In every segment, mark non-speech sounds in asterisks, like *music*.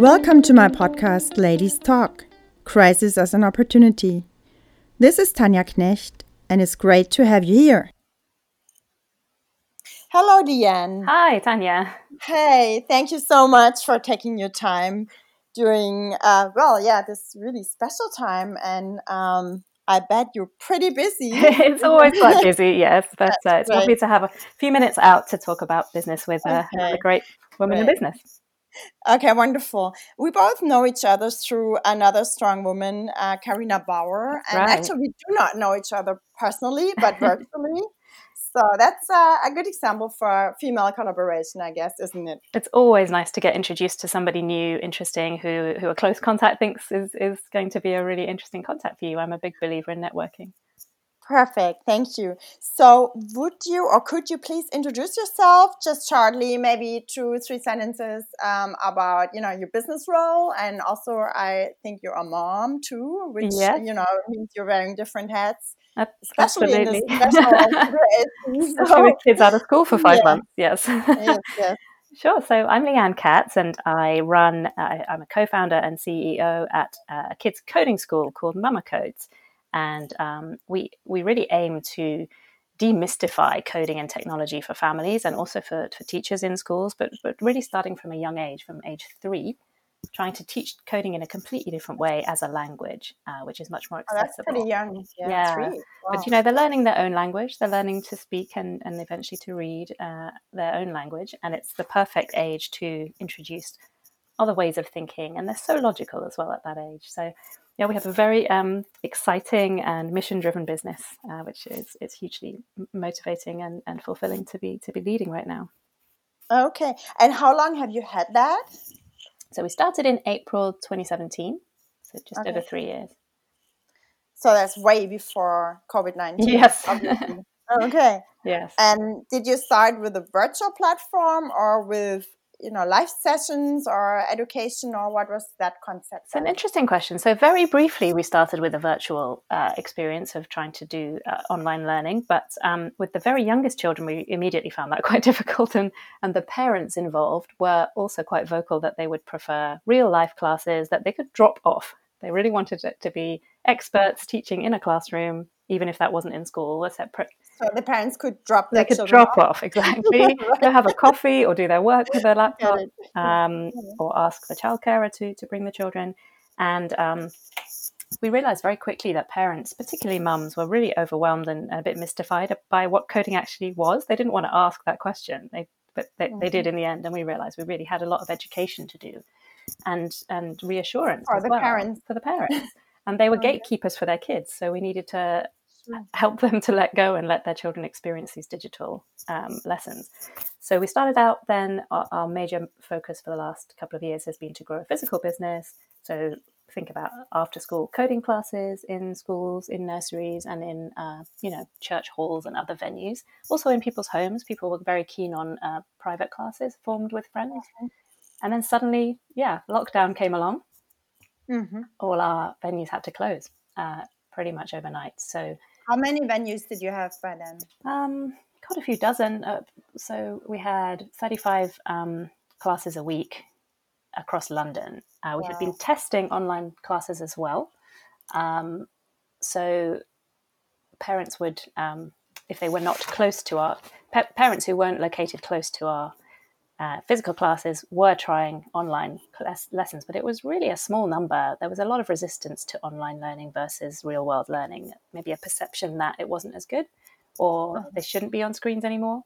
Welcome to my podcast, Ladies Talk Crisis as an Opportunity. This is Tanja Knecht, and it's great to have you here. Hello, Diane. Hi, Tanya. Hey, thank you so much for taking your time during, uh, well, yeah, this really special time. And um, I bet you're pretty busy. *laughs* it's always quite busy, *laughs* yes, but uh, it's lovely to have a few minutes out to talk about business with uh, okay. a great woman great. in business. Okay, wonderful. We both know each other through another strong woman, uh, Karina Bauer. And right. actually, we do not know each other personally, *laughs* but virtually. So that's uh, a good example for female collaboration, I guess, isn't it? It's always nice to get introduced to somebody new, interesting, who who a close contact thinks is is going to be a really interesting contact for you. I'm a big believer in networking. Perfect, thank you. So, would you or could you please introduce yourself, just shortly, maybe two, three sentences um, about you know your business role, and also I think you're a mom too, which yes. you know means you're wearing different hats. Especially Absolutely. *laughs* *laughs* Especially so, with kids out of school for five yeah. months, yes. yes, *laughs* yes. Sure. So I'm Leanne Katz, and I run. Uh, I'm a co-founder and CEO at a kids coding school called Mama Codes and um, we we really aim to demystify coding and technology for families and also for, for teachers in schools, but but really starting from a young age, from age three, trying to teach coding in a completely different way as a language, uh, which is much more accessible. Oh, that's pretty young. Yeah. yeah. Wow. But you know, they're learning their own language. They're learning to speak and, and eventually to read uh, their own language, and it's the perfect age to introduce other ways of thinking, and they're so logical as well at that age. So yeah, we have a very um, exciting and mission-driven business, uh, which is is hugely motivating and, and fulfilling to be to be leading right now. Okay, and how long have you had that? So we started in April 2017, so just okay. over three years. So that's way before COVID 19. *laughs* Yes. okay. *laughs* Yes. And did you start with a virtual platform or with you know life sessions or education or what was that concept it's an interesting question. So very briefly we started with a virtual uh, experience of trying to do uh, online learning but um, with the very youngest children we immediately found that *laughs* quite difficult and, and the parents involved were also quite vocal that they would prefer real life classes that they could drop off. They really wanted it to be experts teaching in a classroom even if that wasn't in school a separate so the parents could drop. They could drop off, off exactly. *laughs* Go have a coffee or do their work with their *laughs* laptop, um, or ask the childcarer to to bring the children. And um, we realized very quickly that parents, particularly mums, were really overwhelmed and a bit mystified by what coding actually was. They didn't want to ask that question, they, but they, mm-hmm. they did in the end. And we realized we really had a lot of education to do, and and reassurance for the well, parents. For the parents. And they were *laughs* oh, gatekeepers for their kids, so we needed to help them to let go and let their children experience these digital um, lessons. So we started out then, our, our, major focus for the last couple of years has been to grow a physical business. So think about after school coding classes in schools, in nurseries, and in, uh, you know, church halls and other venues. Also in people's homes, people were very keen on uh, private classes formed with friends. And then suddenly, yeah, lockdown came along. Mm-hmm. All our venues had to close uh, pretty much overnight. So how many venues did you have by then? Um, got a few dozen. Uh, so we had 35 um, classes a week across London. Uh, we wow. had been testing online classes as well. Um, so parents would, um, if they were not close to our pa- parents who weren't located close to our uh, physical classes were trying online class- lessons, but it was really a small number. There was a lot of resistance to online learning versus real world learning. Maybe a perception that it wasn't as good or they shouldn't be on screens anymore.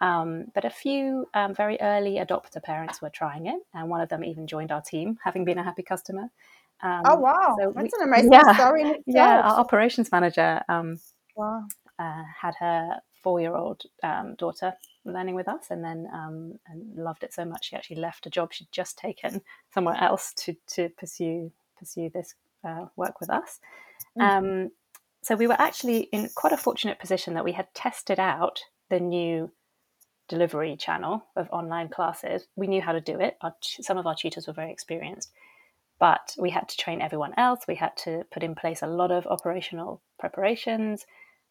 Um, but a few um, very early adopter parents were trying it, and one of them even joined our team, having been a happy customer. Um, oh wow, so that's we, an amazing yeah, story. *laughs* Yeah, our operations manager um, wow. uh, had her four-year-old um, daughter learning with us, and then um, and loved it so much she actually left a job she'd just taken somewhere else to to pursue pursue this uh, work with us. Mm. so we were actually in quite a fortunate position that we had tested out the new delivery channel of online classes. We knew how to do it. Our, some of our tutors were very experienced, but we had to train everyone else. We had to put in place a lot of operational preparations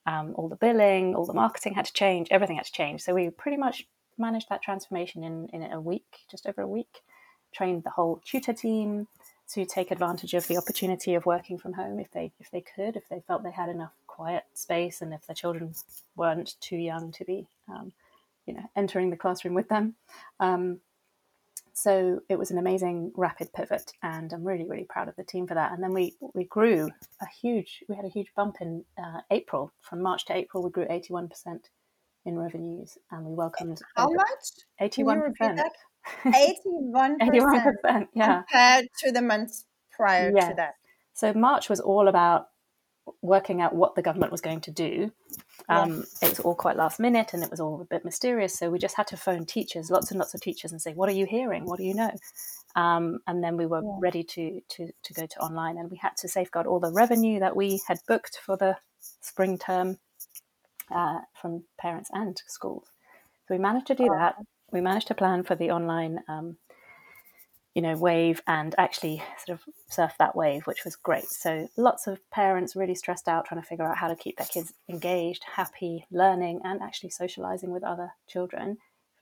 um, all the billing, all the marketing had to change, everything had to change. So we pretty much managed that transformation in, in a week, just over a week. trained the whole tutor team to take advantage of the opportunity of working from home if they if they could, if they felt they had enough quiet space, and if their children weren't too young to be, um, you know, entering the classroom with them. Um, so it was an amazing rapid pivot, and I'm really really proud of the team for that. And then we we grew a huge we had a huge bump in uh, April from March to April we grew 81 percent in revenues, and we welcomed how much 81 percent. 81 *laughs* 81%, yeah. Compared to the months prior yes. to that. So March was all about working out what the government was going to do. Um, yes. It was all quite last minute and it was all a bit mysterious. So we just had to phone teachers, lots and lots of teachers, and say, "What are you hearing? What do you know?" Um, and then we were yeah. ready to, to to go to online, and we had to safeguard all the revenue that we had booked for the spring term uh, from parents and schools. So we managed to do oh. that we managed to plan for the online, um, you know, wave and actually sort of surf that wave, which was great. So lots of parents really stressed out trying to figure out how to keep their kids engaged, happy, learning, and actually socializing with other children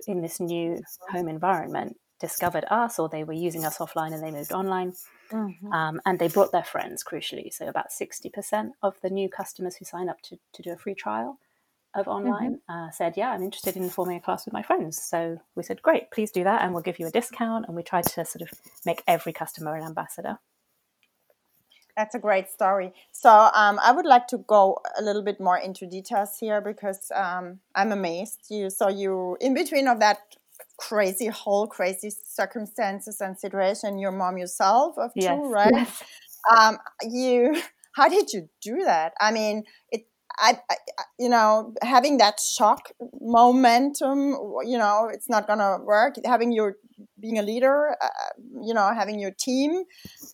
in this new home environment. Discovered us, or they were using us offline and they moved online. Mm-hmm. Um, and they brought their friends, crucially. So, about 60% of the new customers who sign up to, to do a free trial of online mm-hmm. uh, said, Yeah, I'm interested in forming a class with my friends. So we said, Great, please do that, and we'll give you a discount. And we tried to sort of make every customer an ambassador. That's a great story. So um, I would like to go a little bit more into details here because um, I'm amazed. You so you in between of that crazy whole crazy circumstances and situation, your mom yourself of yes, two, right? Yes. Um, you *laughs* how did you do that? I mean, it I, I, you know, having that shock momentum, you know, it's not gonna work. Having your being a leader, uh, you know, having your team.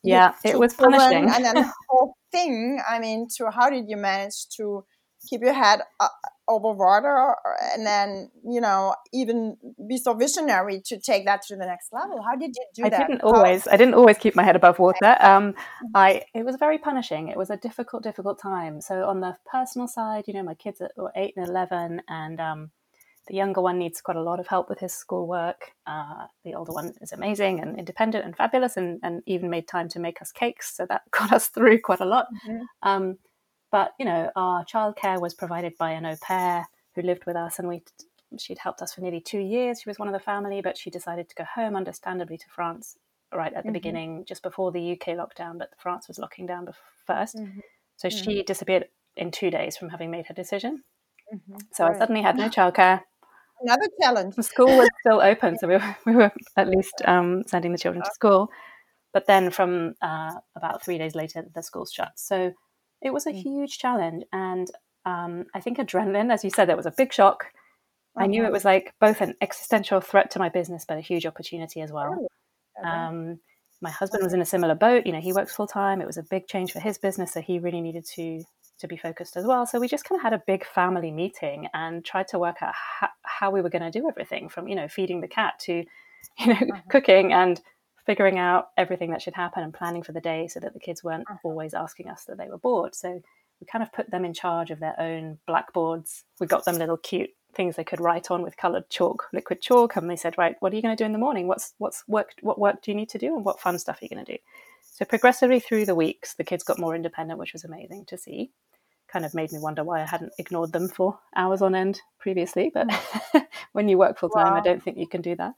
Yeah, it was punishing. and then *laughs* the whole thing. I mean, to how did you manage to keep your head uh, over water and then you know even be so visionary to take that to the next level how did you do I that i didn't always i didn't always keep my head above water um mm-hmm. i it was very punishing it was a difficult difficult time so on the personal side you know my kids are 8 and 11 and um the younger one needs quite a lot of help with his schoolwork. Uh, the older one is amazing and independent and fabulous, and, and even made time to make us cakes. So that *laughs* got us through quite a lot. Mm-hmm. Um, but you know, our childcare was provided by an au pair who lived with us, and we she'd helped us for nearly two years. She was one of the family, but she decided to go home, understandably, to France right at the mm-hmm. beginning, just before the UK lockdown. But France was locking down 1st mm-hmm. so she mm-hmm. disappeared in two days from having made her decision. Mm-hmm. So right. I suddenly had no *laughs* childcare. Another challenge. The school was still open, so we *laughs* were, we were at least um, sending the children to school. But then, from uh, about three days later, the school's shut. So it was a mm. huge challenge. And um, I think adrenaline, as you said, that was a big shock. Uh-huh. I knew it uh-huh. was like both an existential threat to my business, but a huge opportunity as well. Oh, um, my husband was in a similar boat. You know, he works full time. It was a big change for his business, so he really needed to to be focused as well. So we just kind of had a big family meeting and tried to work out how, how we were going to do everything from you know feeding the cat to *laughs* you know uh-huh. cooking and figuring out everything that should happen and planning for the day so that the kids weren't uh-huh. always asking us that they were bored. So we kind of put them in charge of their own blackboards. We got them little cute things they could write on with colored chalk, liquid chalk, and they said, "Right, what are you going to do in the morning? What's what's work? What work do you need to do, and what fun stuff are you going to do?" So progressively through the weeks, the kids got more independent, which was amazing to see. Kind of made me wonder why I hadn't ignored them for hours on end previously. But *laughs* *laughs* when you work full time, wow. I don't think you can do that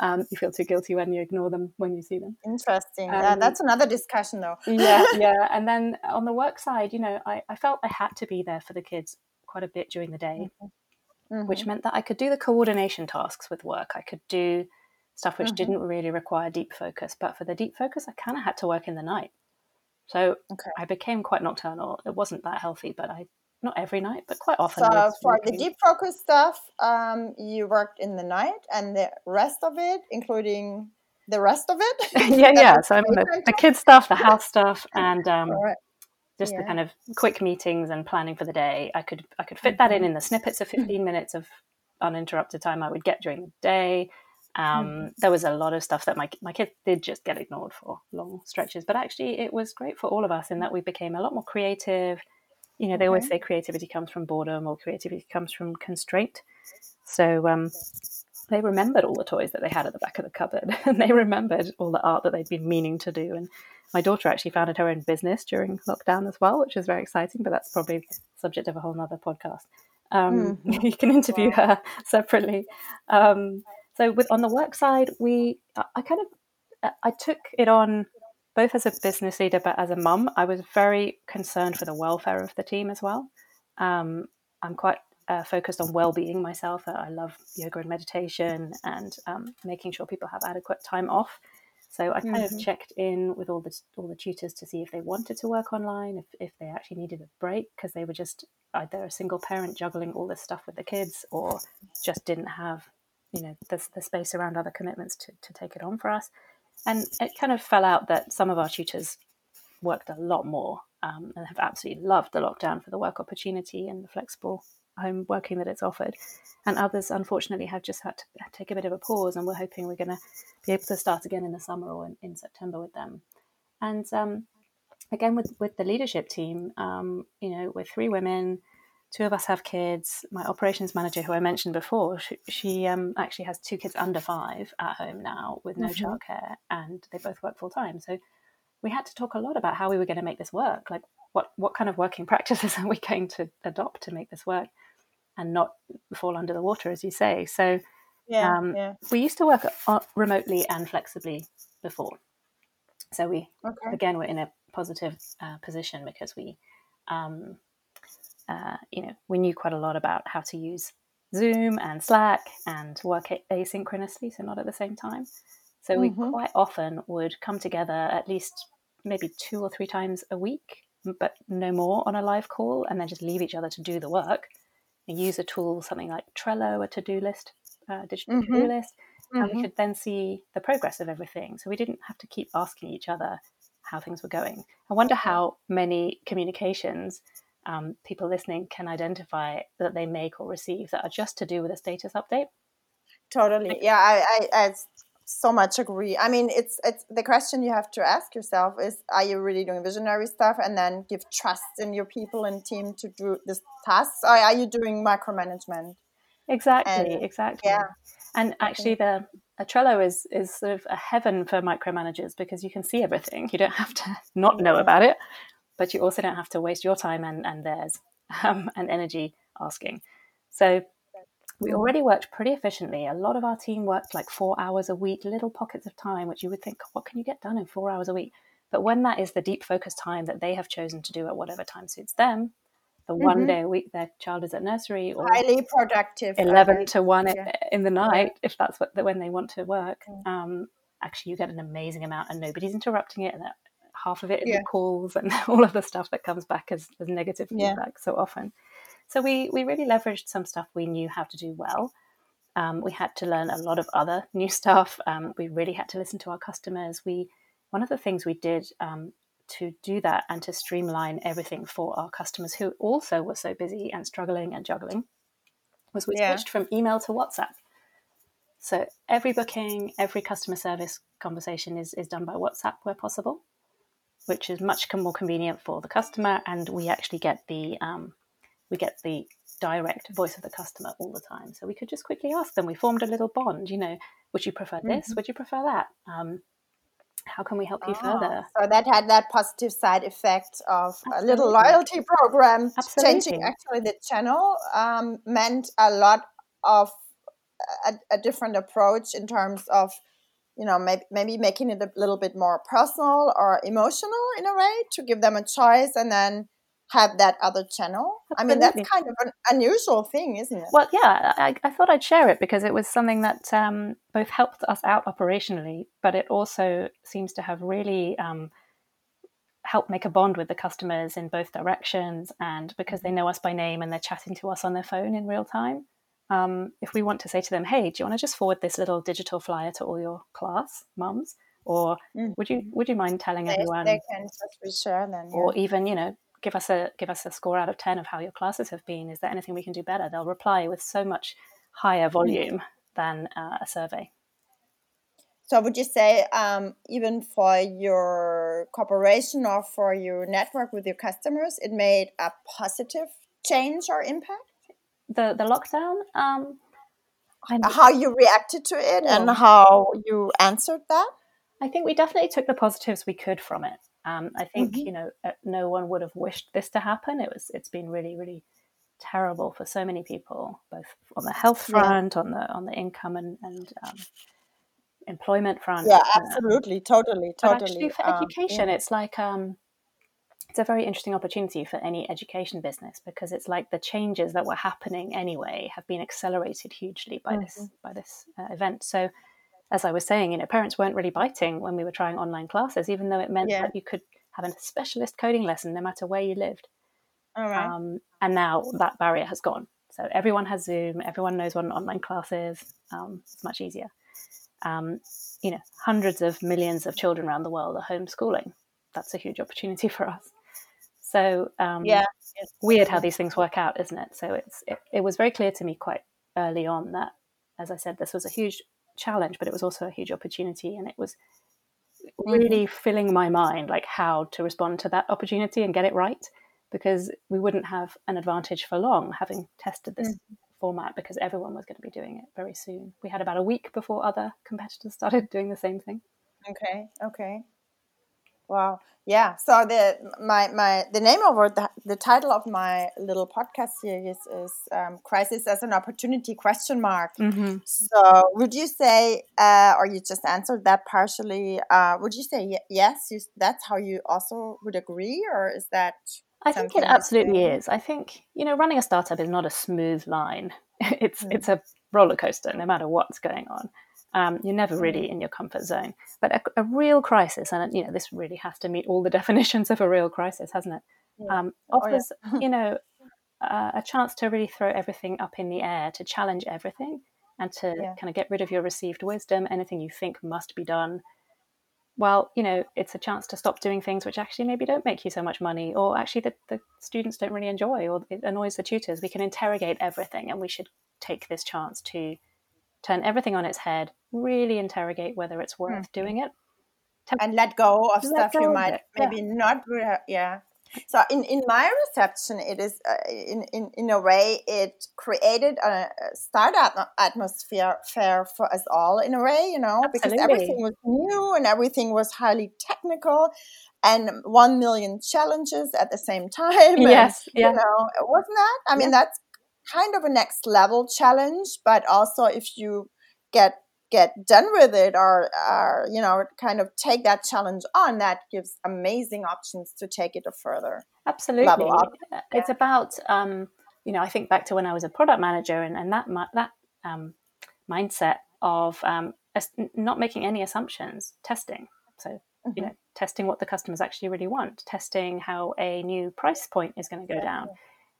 um, you feel too guilty when you ignore them when you see them. Interesting. Um, yeah, that's another discussion though. *laughs* yeah, *laughs* yeah. And then on the work side, you know, I, I felt I had to be there for the kids quite a bit during the day, mm-hmm. mm-hmm. which meant that I could do the coordination tasks with work. I could do stuff which mm-hmm. didn't really require deep focus. But for the deep focus, I kind of had to work in the night. So okay. I became quite nocturnal. It wasn't that healthy, but I not every night, but quite often. So for the deep focus stuff, um, you worked in the night, and the rest of it, including the rest of it. *laughs* yeah, *laughs* yeah. So I mean, the, the kids stuff, the house *laughs* stuff, and um, right. just yeah. the kind of quick meetings and planning for the day. I could I could fit mm-hmm. that in mm-hmm. in the snippets of fifteen minutes of uninterrupted time I would get during the day. Um, mm-hmm. There was a lot of stuff that my my kids did just get ignored for long stretches, but actually it was great for all of us in that we became a lot more creative you know, they always say creativity comes from boredom or creativity comes from constraint. So um, they remembered all the toys that they had at the back of the cupboard *laughs* and they remembered all the art that they'd been meaning to do and my daughter actually founded her own business during lockdown as well which is very exciting but that's probably subject of a whole nother podcast um, mm-hmm. *laughs* you can interview wow. her separately um, so with on the work side we i kind of i took it on both as a business leader but as a mum i was very concerned for the welfare of the team as well um, i'm quite uh, focused on well-being myself. I love yoga and meditation and um, making sure people have adequate time off. So I kind mm-hmm. of checked in with all the all the tutors to see if they wanted to work online, if, if they actually needed a break because they were just either a single parent juggling all this stuff with the kids or just didn't have you know the, the space around other commitments to, to take it on for us. And it kind of fell out that some of our tutors worked a lot more um, and have absolutely loved the lockdown for the work opportunity and the flexible home working that it's offered. And others, unfortunately, have just had to take a bit of a pause, and we're hoping we're going to be able to start again in the summer or in, in September with them. And um, again, with, with the leadership team, um, you know, we're three women, two of us have kids. My operations manager, who I mentioned before, she, she um, actually has two kids under five at home now with no mm-hmm. childcare, and they both work full time. So we had to talk a lot about how we were going to make this work. Like, what what kind of working *laughs* practices are we going to adopt to make this work? and not fall under the water, as you say. So yeah, um, yeah. we used to work remotely and flexibly before. So we okay. again we're in a positive uh, position because we, um, uh, you know, we knew quite a lot about how to use Zoom and Slack and work asynchronously, so not at the same time. So mm-hmm. we quite often would come together at least maybe two or three times a week, but no more on a live call, and then just leave each other to do the work and use a tool, something like Trello, a to-do list, uh, digital mm-hmm. to-do list, mm-hmm. and we could then see the progress of everything. So we didn't have to keep asking each other how things were going. I wonder how many communications um, people listening can identify that they make or receive that are just to do with a status update. Totally. Yeah, I, I, I so much agree. I mean, it's it's the question you have to ask yourself is: Are you really doing visionary stuff, and then give trust in your people and team to do this task? or are you doing micromanagement? Exactly, and, exactly. Yeah. And actually, the a Trello is is sort of a heaven for micromanagers because you can see everything. You don't have to *laughs* not know about it, but you also don't have to waste your time and and theirs *laughs* um, and energy asking. So we already worked pretty efficiently. A lot of our team worked like four hours a week, little pockets of time, which you would think, what can you get done in four hours a week? But when that is the deep focus time that they have chosen to do at whatever time suits them, the mm-hmm. one day a week their child is at nursery or highly productive 11 to 1 yeah. in the night if that's what when they want to work mm. um, actually you get an amazing amount and nobody's interrupting it and half of it is yeah. the calls and *laughs* all of the stuff that comes back as, as negative feedback yeah. so often so we, we really leveraged some stuff we knew how to do well. Um, we had to learn a lot of other *laughs* new stuff. Um, we really had to listen to our customers. We one of the things we did um, to do that and to streamline everything for our customers who also were so busy and struggling and juggling was we yeah. switched from email to WhatsApp. So every booking, every customer service conversation is, is done by WhatsApp where possible, which is much more convenient for the customer, and we actually get the um, we get the direct voice of the customer all the time. So we could just quickly ask them. We formed a little bond. You know, would you prefer this? Mm-hmm. Would you prefer that? Um, how can we help you oh, further? So that had that positive side effect of Absolutely. a little loyalty program. Absolutely. Changing actually the channel um, meant a lot of a, a, different approach in terms of you know maybe, maybe making it a little bit more personal or emotional in a way to give them a choice and then have that other channel. Absolutely. I mean, that's kind of an unusual thing, isn't it? Well, yeah, I, I thought I'd share it because it was something that um, both helped us out operationally, but it also seems to have really um, helped make a bond with the customers in both directions. And because they mm-hmm. know us by name and they're chatting to us on their phone in real time, um, if we want to say to them, "Hey, do you want to just forward this little digital flyer to all your class mums?" Or mm-hmm. would you would you mind telling they, everyone? They can just reshare then. Yeah. Or even you know give us a give us a score out of 10 of how your classes have been is there anything we can do better they'll reply with so much higher volume than uh, a survey so would you say um, even for your corporation or for your network with your customers it made a positive change or impact the the lockdown um, how you reacted to it and how you answered that? I think we definitely took the positives we could from it. Um, I think mm-hmm. you know uh, no one would have wished this to happen. It was it's been really really terrible for so many people, both on the health front, yeah. on the on the income and and um, employment front. Yeah, absolutely, totally, totally. But actually, for um, education, yeah. it's like um, it's a very interesting opportunity for any education business because it's like the changes that were happening anyway have been accelerated hugely by mm-hmm. this by this uh, event. So, as I was saying, you know, parents weren't really biting when we were trying online classes, even though it meant yeah. that you could have a specialist coding lesson no matter where you lived. Um, and now that barrier has gone. So everyone has Zoom. Everyone knows what an online class is. Um, it's much easier. Um, you know, hundreds of millions of children around the world are homeschooling. That's a huge opportunity *laughs* for us. So um, yeah, it's weird how these things work out, isn't it? So it's it, it was very clear to me quite early on that, as I said, this was a huge challenge, but it was also a huge opportunity, and it was really mm-hmm. filling my mind like how to respond to that opportunity and get it right because we wouldn't have an advantage for long having tested this mm-hmm. format because everyone was going to be doing it very soon. We had about a week before other competitors started *laughs* doing the same thing. Okay, okay. Wow. Yeah. So the my my the name of it, the, the title of my little podcast series is um, "Crisis as an Opportunity?" Question mark. Mm-hmm. So would you say, uh, or you just answered that partially? Uh, would you say yes? You, that's how you also would agree, or is that? I think it absolutely is. I think you know, running a startup is not a smooth line. *laughs* it's mm-hmm. it's a roller coaster, no matter what's going on. Um, you're never really in your comfort zone. But a, a, real crisis, and you know, this really has to meet all the *laughs* definitions of a real crisis, hasn't it? Yeah. Um, offers, oh, yeah. *laughs* you know, uh, a chance to really throw everything up in the air, to challenge everything, and to yeah. kind of get rid of your received wisdom, anything you think must be done. Well, you know, it's a chance to stop doing things which actually maybe don't make you so much money, or actually the, the students don't really enjoy, or it annoys the tutors. We can interrogate everything, and we should take this chance to turn everything on its head, really interrogate whether it's worth mm-hmm. doing it. And let go of let stuff go you might maybe yeah. not, yeah. So in, in my reception, it is uh, in, in in a way it created a startup atmosphere fair for us all in a way, you know, Absolutely. because everything was new and everything was highly technical, and one million challenges at the same *laughs* time. Yes, and, yeah. You know, wasn't that? I mean, that's kind of a next level challenge, but also if you get get done with it or, or you know kind of take that challenge on that gives amazing options to take it a further absolutely it's about um, you know i think back to when i was a product manager and, and that that um, mindset of um, not making any assumptions testing so mm-hmm. you know testing what the customers actually really want testing how a new price point is going to go yeah. down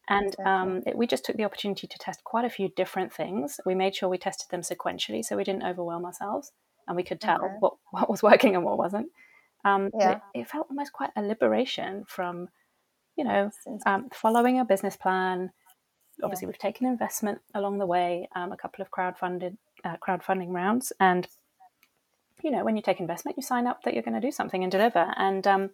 and um, it, we just took the opportunity to test quite a few different things. We made sure we tested them sequentially so we didn't overwhelm ourselves and we could tell okay. what, *laughs* what was working and what wasn't. Um, yeah. it, it, felt almost quite a liberation from, you know, um, following a business plan. Obviously, yeah. we've taken investment along the way, um, a couple of crowdfunded uh, crowdfunding rounds, and you know, when you take investment, you sign up that you're going to do something and deliver. And um,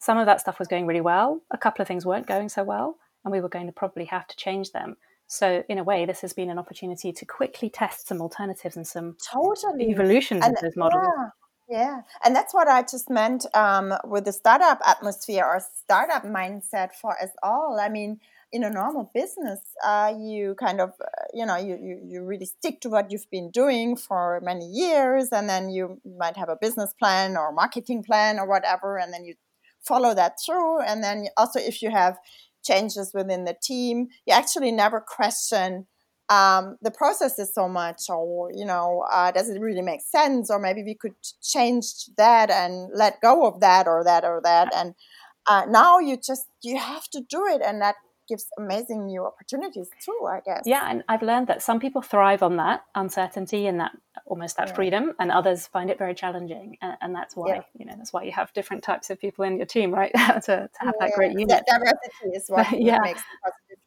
some of that stuff was going really well. A couple of things weren't going so well and we were going to probably have to change them. So in a way, this has been an opportunity to quickly test some alternatives and some totally evolutions and, of those models. Yeah. Yeah, and that's what I just meant um, with the startup atmosphere or startup mindset for us all. I mean, in a normal business, uh, you kind of, uh, you know, you, you, you really stick to what you've been doing for many years, and then you might have a business plan or marketing plan or whatever, and then you follow that through. And then also, if you have changes within the team. You actually never question um, the processes so much, or you know, uh, does it really make sense? Or maybe we could change that and let go of that, or that, or that. And uh, now you just you have to do it, and that gives amazing new opportunities too, I guess. Yeah, and I've learned that some people thrive on that uncertainty and that almost that yeah. freedom, and others find it very challenging, and, and that's why yeah. you know that's why you have different types of people in your team, right? *laughs* to, to have that great unit. That diversity is what *laughs* but, yeah. makes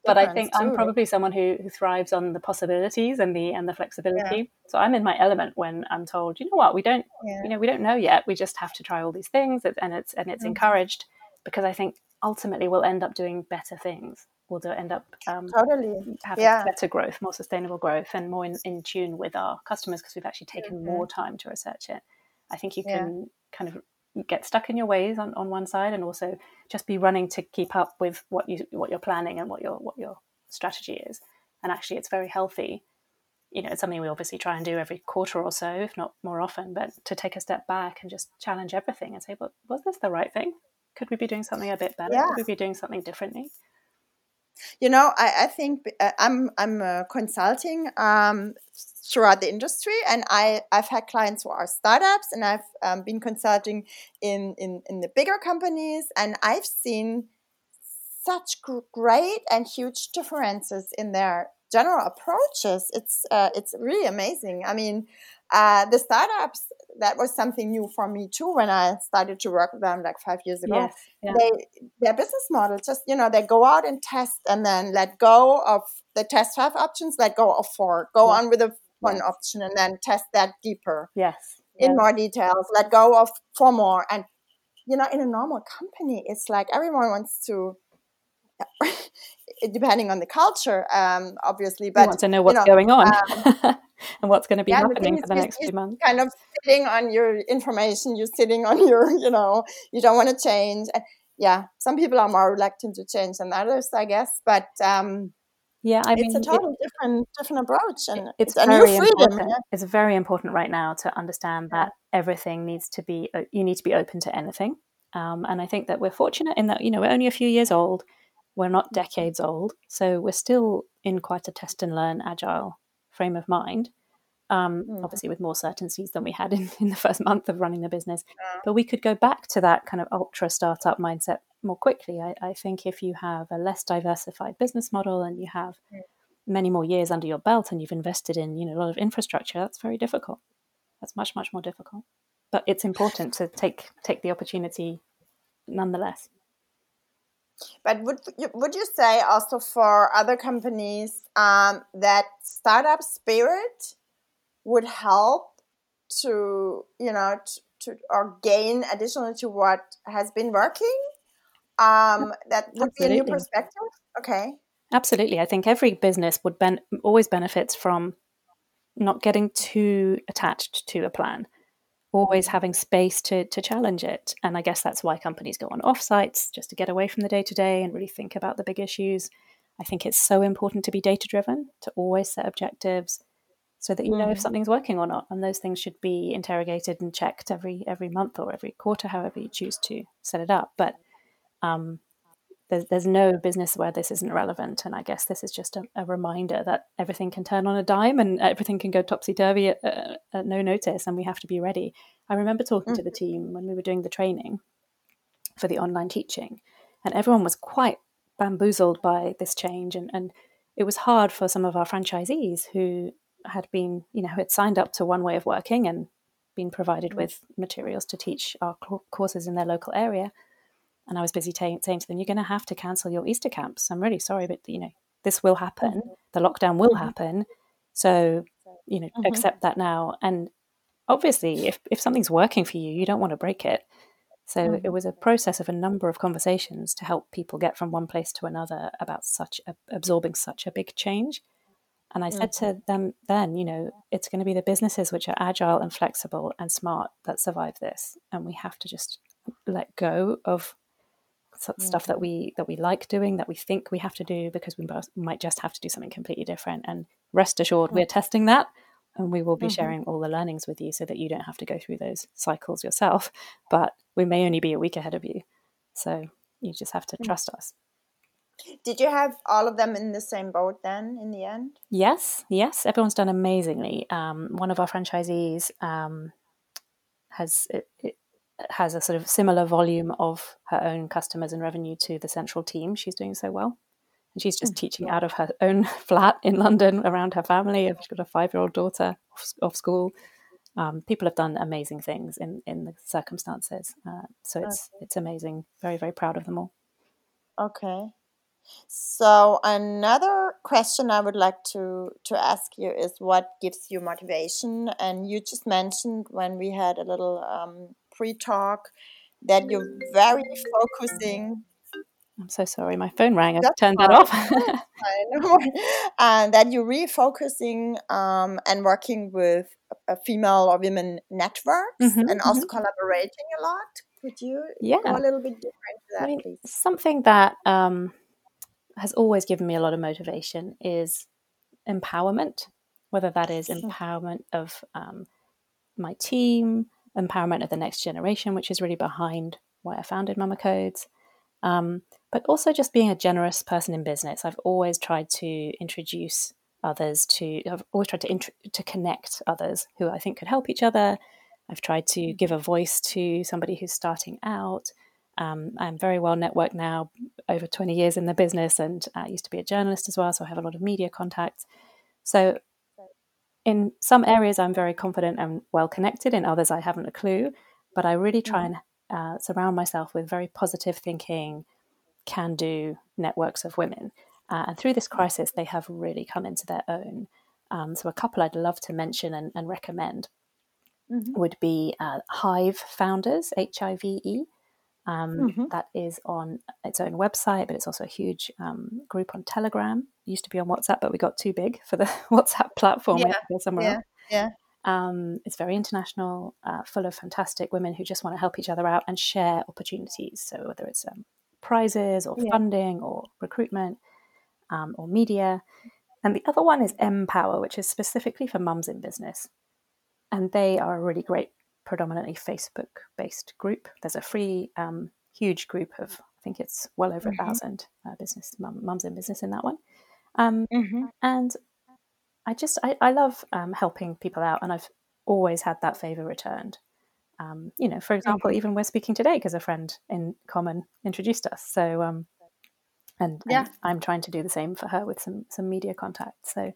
but I think too. I'm probably someone who, who thrives on the possibilities and the and the flexibility. So I'm in my element when I'm told, you know what, we don't, you know, we don't know yet. We just have to try all these things, and it's and it's mm-hmm. encouraged because I think ultimately we'll end up doing better things will end up um, totally having yeah. better growth, more sustainable growth, and more in, in tune with our customers because we've actually taken mm-hmm. more time to research it. I think you can yeah. kind of get stuck in your ways on, on one side and also just be running to keep up with what you what you're planning and what your what your strategy is. And actually it's very healthy. You know, it's something we obviously try and do every quarter or so, if not more often, but to take a step back and just challenge everything and say, Well, was this the right thing? Could we be doing something a bit better? Yeah. Could we be doing something differently? You know, I, I think uh, I'm I'm uh, consulting um, throughout the industry, and I I've had clients who are startups, and I've um, been consulting in, in in the bigger companies, and I've seen such great and huge differences in their general approaches. It's uh, it's really amazing. I mean, uh, the startups that was something new for me too when I started to work with them like five years ago. Yes, yeah. They their business model just you know they go out and test and then let go of the test five options, let go of four, go yes. on with the one yes. option and then test that deeper. Yes. In more details, let go of four more. And you know, in a normal company, it's like everyone wants to *laughs* depending on the culture, um, obviously. But you want to know what's you know, going on um, *laughs* and what's going to be yeah, happening for the next few months. Kind of sitting on your information, you're sitting on your, you know, you don't want to change. Yeah, some people are more reluctant to change than others, I guess. But um, yeah, I mean, it's a totally it, different different approach, and it's, it's very important. Yeah? It's very important right now to understand that everything needs to be uh, you need to be open to anything. Um, and I think that we're fortunate in that you know we're only a few years old we're not mm. decades old, so we're still in quite a test and learn agile frame of mind. Um, mm. Obviously, with more certainties than we had in, *laughs* in the first month of running the business. Yeah. But we could go back to that kind of ultra startup mindset more quickly. I, I, think if you have a less diversified business model and you have mm. many more years under your belt and you've invested in you know a lot of infrastructure, that's very difficult. That's much much more difficult. But it's important to take take the opportunity nonetheless. But would you, would you say also for other companies um, that startup spirit would help to you know to, to or gain additional to what has been working? Um, that would Absolutely. be a new perspective. Okay. Absolutely, I think every business would ben- always benefits from not getting too attached to a plan always having space to to challenge it. And I guess that's why companies go on offsites just to get away from the day to day and really think about the big issues. I think it's so important to be data driven, to always set objectives so that you know if mm. something's working or not. And those things should be interrogated and checked every every month or every quarter, however you choose to set it up. But um, there's, there's no business where this isn't relevant. And I guess this is just a, a reminder that everything can turn on a dime and everything can go topsy turvy at, uh, at, no notice, and we have to be ready. I remember talking to the team when we were doing the training for the online teaching, and everyone was quite bamboozled by this change. And, and it was hard for some of our franchisees who had been, you know, had signed up to one way of working and been provided mm. with materials to teach our courses in their local area and I was busy t- saying to them, "You're going to have to cancel your Easter camps. I'm really sorry, but you know this will happen. Mm-hmm. The lockdown will mm-hmm. happen. So you know, mm-hmm. accept that now. And obviously, if if something's working for you, you don't want to break it. So mm-hmm. it was a process of a number of conversations to help people get from one place to another about such a, absorbing such a big change. And I said to mm-hmm. them then, you know, it's going to be the businesses which are agile and flexible and smart that survive this, and we have to just let go of mm. stuff that we that we like doing that we think we have to do because we might just have to do something completely different and rest assured mm. we're testing that and we will be mm-hmm. sharing all the learnings with you so that you don't have to go through those cycles yourself *laughs* but we may only be a week ahead of you so you just have to mm. trust us did you have all of them in the same boat then in the end yes yes everyone's done amazingly um, one of our franchisees um, has it, it, has a sort of similar volume of her own customers and revenue to the central team. She's doing so well. And she's just mm, teaching out of her own *laughs* flat in London around her family. She's got a five year old daughter off, off school. Um, people have done amazing things in, in the circumstances. Uh, so it's okay. it's amazing. Very, very proud of them all. Okay. So another question I would like to to ask you is what gives you motivation? And you just mentioned when we had a little um, pre talk that you're very focusing I'm so sorry, my phone rang. I turned fine. that off. *laughs* and that you're refocusing um, and working with a female or women networks mm-hmm, and also mm-hmm. collaborating a lot. Could you yeah. go a little bit different that, I mean, please? Something that um, has always given me a lot of motivation is empowerment, whether that is hmm. empowerment of um, my team, empowerment of the next generation, which is really behind why I founded Mama Codes, um, but also just being a generous person in business. I've always tried to introduce others to, I've always tried to, int- to connect others who I think could help each other. I've tried to hmm. give a voice to somebody who's starting out. Um, I'm very well networked now, over 20 years in the business, and I used to be a journalist as well, so I have a lot of media contacts. So, in some areas, I'm very confident and well connected. In others, I haven't a clue. But I really try mm. and uh, surround myself with very positive thinking, can do networks of women. Uh, and through this crisis, they have really come into their own. Um, so, a couple I'd love to mention and, and recommend mm-hmm. would be uh, Hive Founders, H I V E. Um, mm-hmm. that is on its own website, but it's also a huge um, group on Telegram. Used to be on WhatsApp, but we got too big for the *laughs* WhatsApp platform. Yeah, somewhere yeah, else. yeah. Um, it's very international, uh, full of fantastic women who just want to help each other out and share opportunities. So whether it's um, prizes or yeah. funding or recruitment um, or media. And the other one is Empower, which is specifically for mums in business. And they are a really great predominantly Facebook based group. There's a free, um, huge group of, I think it's well over mm-hmm. a thousand uh, business mums in business in that one. Um, mm-hmm. And I just, I, I love um, helping people out, and I've always had that favor returned. Um, you know, for example, mm-hmm. even we're speaking today because a friend in common introduced us. So, um, and, yeah. and I'm trying to do the same for her with some some media contacts. So,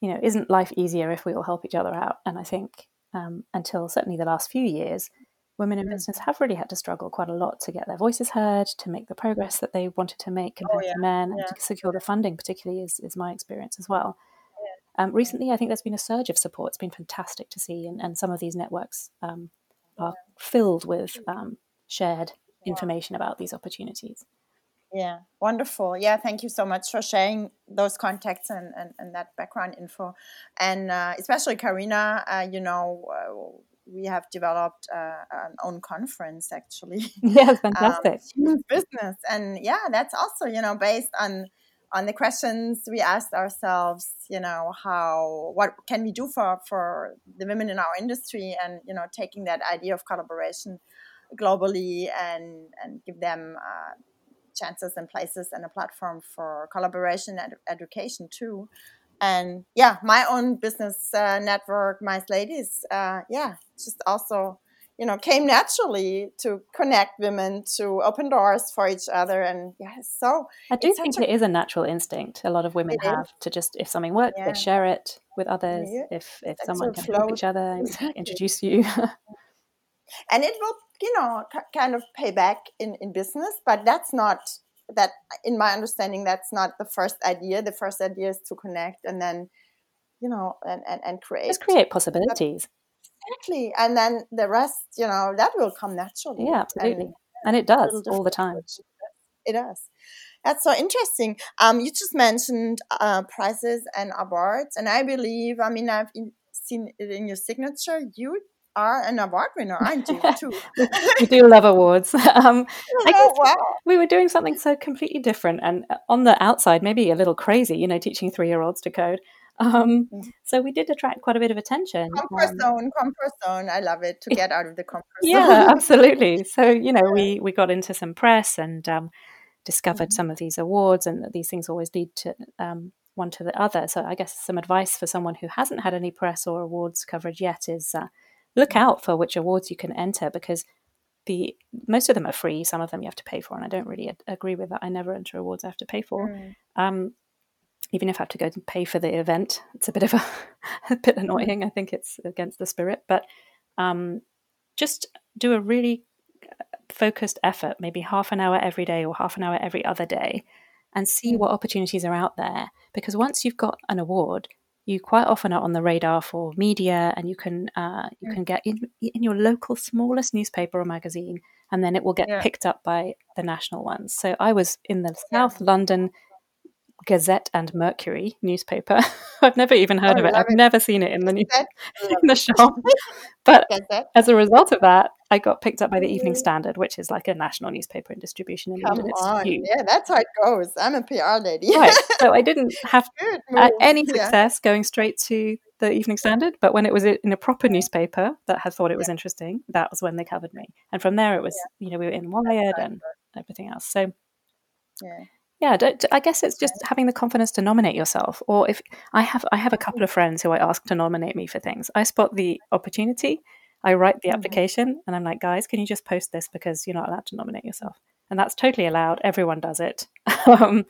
you know, isn't life easier if we all help each other out? And I think um, until certainly the last few years, women in mm. business have really had to struggle quite a lot to get their voices heard, to make the progress that they wanted to make oh, compared oh, yeah. to men, yeah. and to secure the funding, particularly, is, is my experience as well. Um, recently, I think there's been a surge of support. It's been fantastic to see, and, and some of these networks um, are filled with um, shared information about these opportunities. Yeah, wonderful. Yeah, thank you so much for sharing those contacts and, and, and that background info. And uh, especially Karina, uh, you know, uh, we have developed uh, an own conference actually. *laughs* Yeah, *laughs* fantastic. um, business. And yeah, that's also, you know, based on on the questions we asked ourselves, you know, how what can we do for for the women in our industry and, you know, taking that idea of collaboration globally and and give them uh, chances and places and a platform for collaboration and education too. And yeah, my own business uh, network, Mice Ladies, uh, yeah, just also you know came naturally to connect women to open doors for each other and yeah so i do think a, it is a natural instinct a lot of women have is. to just if something works yeah. they share it with others yeah. if if someone can help each other *laughs* *laughs* introduce you *laughs* and it will you know kind of pay back in in business but that's not that in my understanding that's not the first idea. The first idea is to connect and then you know and and, and create. Just create possibilities. Exactly. And then the rest you know that will come naturally. Yeah absolutely. and, and it does all the time. it does. That's so interesting. Um you just mentioned uh, prizes and awards and i believe i mean i've in, seen it in your signature. You are an award winner, aren't you? *laughs* Too. *laughs* we do love awards. *laughs* Um, oh, wow. We were doing something so completely different, and uh, on the outside, maybe a little crazy. You know, teaching three-year-olds to code. Um, mm. so we did attract quite a bit of attention. Comfort um, zone, comfort zone. I love it to get out of the comfort zone. Yeah, absolutely. So you know, we we got into some press and um, discovered mm-hmm. some of these awards, and that these things always lead to um, one to the other. So I guess some advice for someone who hasn't had any press or awards coverage yet is uh, look out for which awards you can enter because the most of them are free. Some of them you have to pay for, and I don't really ad- agree with that. I never enter awards I have to pay for. Mm. Um, even if I have to go and pay for the event, it's a bit of a, *laughs* a bit annoying. I think it's against the spirit, but um, just do a really uh, focused effort, maybe half an hour every day or half an hour every other day, and see mm. what opportunities are out there. Because once you've got an award, you quite often are on the radar for media, and you can uh, you mm. can get in in your local smallest newspaper or magazine and then it will get yeah. picked up by the national ones. So I was in the South London Gazette and Mercury newspaper. *laughs* I've never even heard oh, of it. I've it. never seen it in the, *laughs* in the shop. *laughs* But as a result of that, I got picked up by the Evening Standard, which is like a national newspaper in distribution in Come London. It's on. huge. Yeah, that's how it goes. I'm a PR lady. right. So I didn't have uh, any success yeah. going straight to the Evening Standard, but when it was in a proper newspaper that had thought it was yeah. interesting, that was when they covered me. And from there, it was yeah. you know we were in Wired and everything else. So yeah yeah i guess it's just having the confidence to nominate yourself or if i have i have a couple of friends who i ask to nominate me for things. I spot the opportunity i write the mm-hmm. application and i'm like guys can you just post this because you're not allowed to nominate yourself? And that's totally allowed. Everyone does it. *laughs* Um,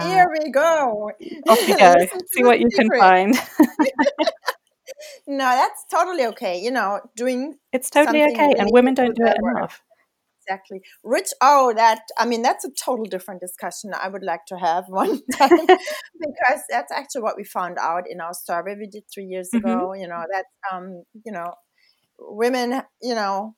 here uh, we go. off you go. *laughs* See what you can find. *laughs* No that's totally okay. You know doing it's totally okay and women don't do it enough exactly. Rich, oh, that, I mean, that's a total different discussion I would like to have *laughs* one time because that's actually what we found out in our survey we did three years mm-hmm. ago. You know, that, um, you know, women, you know,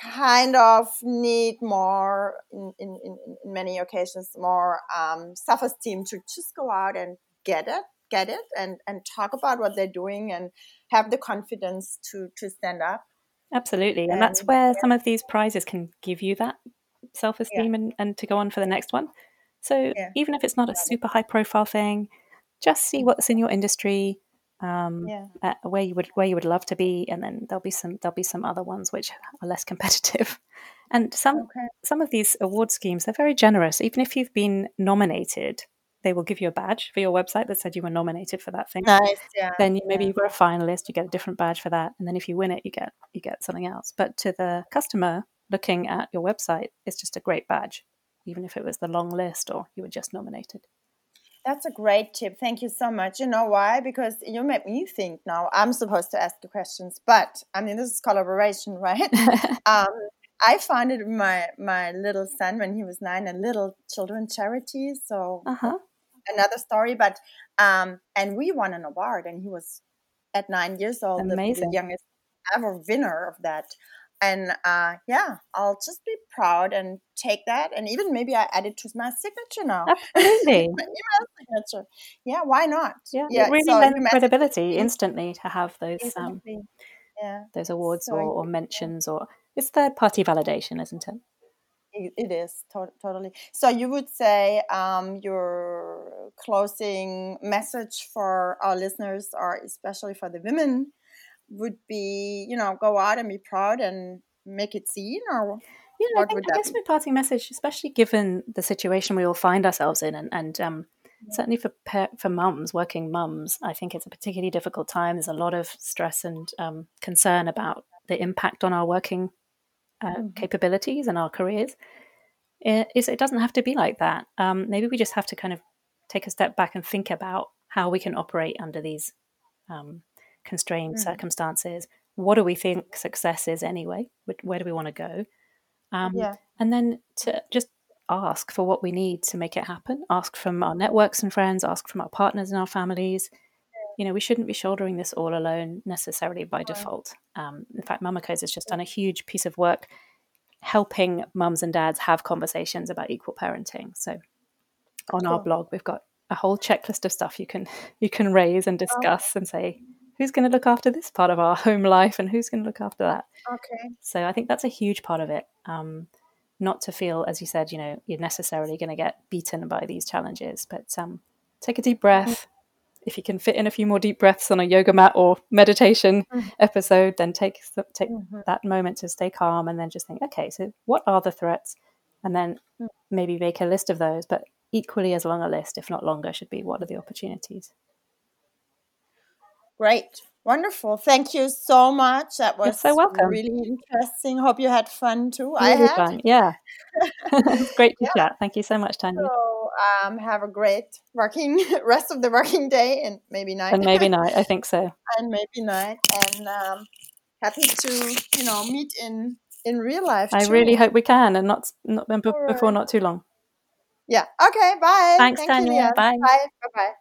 kind of need more in, in, in, in many occasions more um, self-esteem to just go out and get it get it and and talk about what they're doing and have the confidence to to stand up Absolutely. And that's where some of these prizes can give you that self esteem yeah. and, and to go on for the next one. So yeah. even if it's not a super high profile thing, just see what's in your industry, um, yeah. where you would where you would love to be, and then there'll be some there'll be some other ones which are less competitive. *laughs* And some okay. some of these award schemes they're very generous. Even if you've been nominated, they will give you a badge for your website that said you were nominated for that thing. Nice, yeah. Then you, maybe you were a finalist, you get a different badge for that, and then if you win it, you get you get something else. But to the customer looking at your website, it's just a great badge, even if it was the long list or you were just nominated. That's a great tip. Thank you so much. You know why? Because you made me think now. I'm supposed to ask the questions, but I mean, this is collaboration, right? *laughs* um, I founded my my little son when he was nine a little children charity. So uh-huh. Another story, but um, and we won an award, and he was at nine years old, the, the, youngest ever winner of that. And uh, yeah, I'll just be proud and take that, and even maybe I add it to my signature now. *laughs* Absolutely, signature. Yeah, why not? Yeah, yeah it really so lends credibility instantly to have those um, yeah. those awards so, or, or mentions or it's third party validation, isn't it? It is to- totally. So you would say um, your closing message for our listeners, or especially for the women, would be you know go out and be proud and make it seen, or yeah, I, think, I guess my parting message, especially given the situation we all find ourselves in, and, and um, certainly for for mums, working mums, I think it's a particularly difficult time. There's a lot of stress and um, concern about the impact on our working uh, mm-hmm. capabilities and our careers is it doesn't have to be like that. Um, maybe we just have to kind of take a step back and think about how we can operate under these um, constrained mm. circumstances. What do we think success is anyway? Where do we want to go? Um, yeah. And then to just ask for what we need to make it happen. Ask from our networks and friends. Ask from our partners and our families. You know, we shouldn't be shouldering this all alone necessarily by default. Um, in fact, Mama Codes has just done a huge piece of work helping mums and dads have conversations about equal parenting. So on cool. our blog, we've got a whole checklist of stuff you can *laughs* you can raise and discuss oh. and say who's going to look after this part of our *laughs* home life and who's going to look after that. Okay. So I think that's a huge part of it. Um, not to feel, as you said, you know, you're necessarily going to get beaten by these challenges, but um, take a deep breath, if you can fit in a few more deep breaths on a yoga mat or meditation mm-hmm. episode, then take take mm-hmm. that moment to stay calm and then just think, okay, so what are the threats? And then mm. maybe make a list of those, but equally as long a list, if not longer, should be what are the opportunities. Great. Wonderful. Thank you so much. That was You're so welcome. really interesting. Hope you had fun too. Really I had. Fun. Yeah. *laughs* great to *laughs* yeah. chat. Thank you so much, Tanya. So, um, have a great working *laughs* rest of the working day and maybe night. And maybe night. I think so. and maybe night. And um, happy to you know meet in in real life. I too. really hope we can, and not not before not too long. Yeah. Okay. Bye. Thanks, Thank Tanya. You, bye. Bye. Bye. Bye.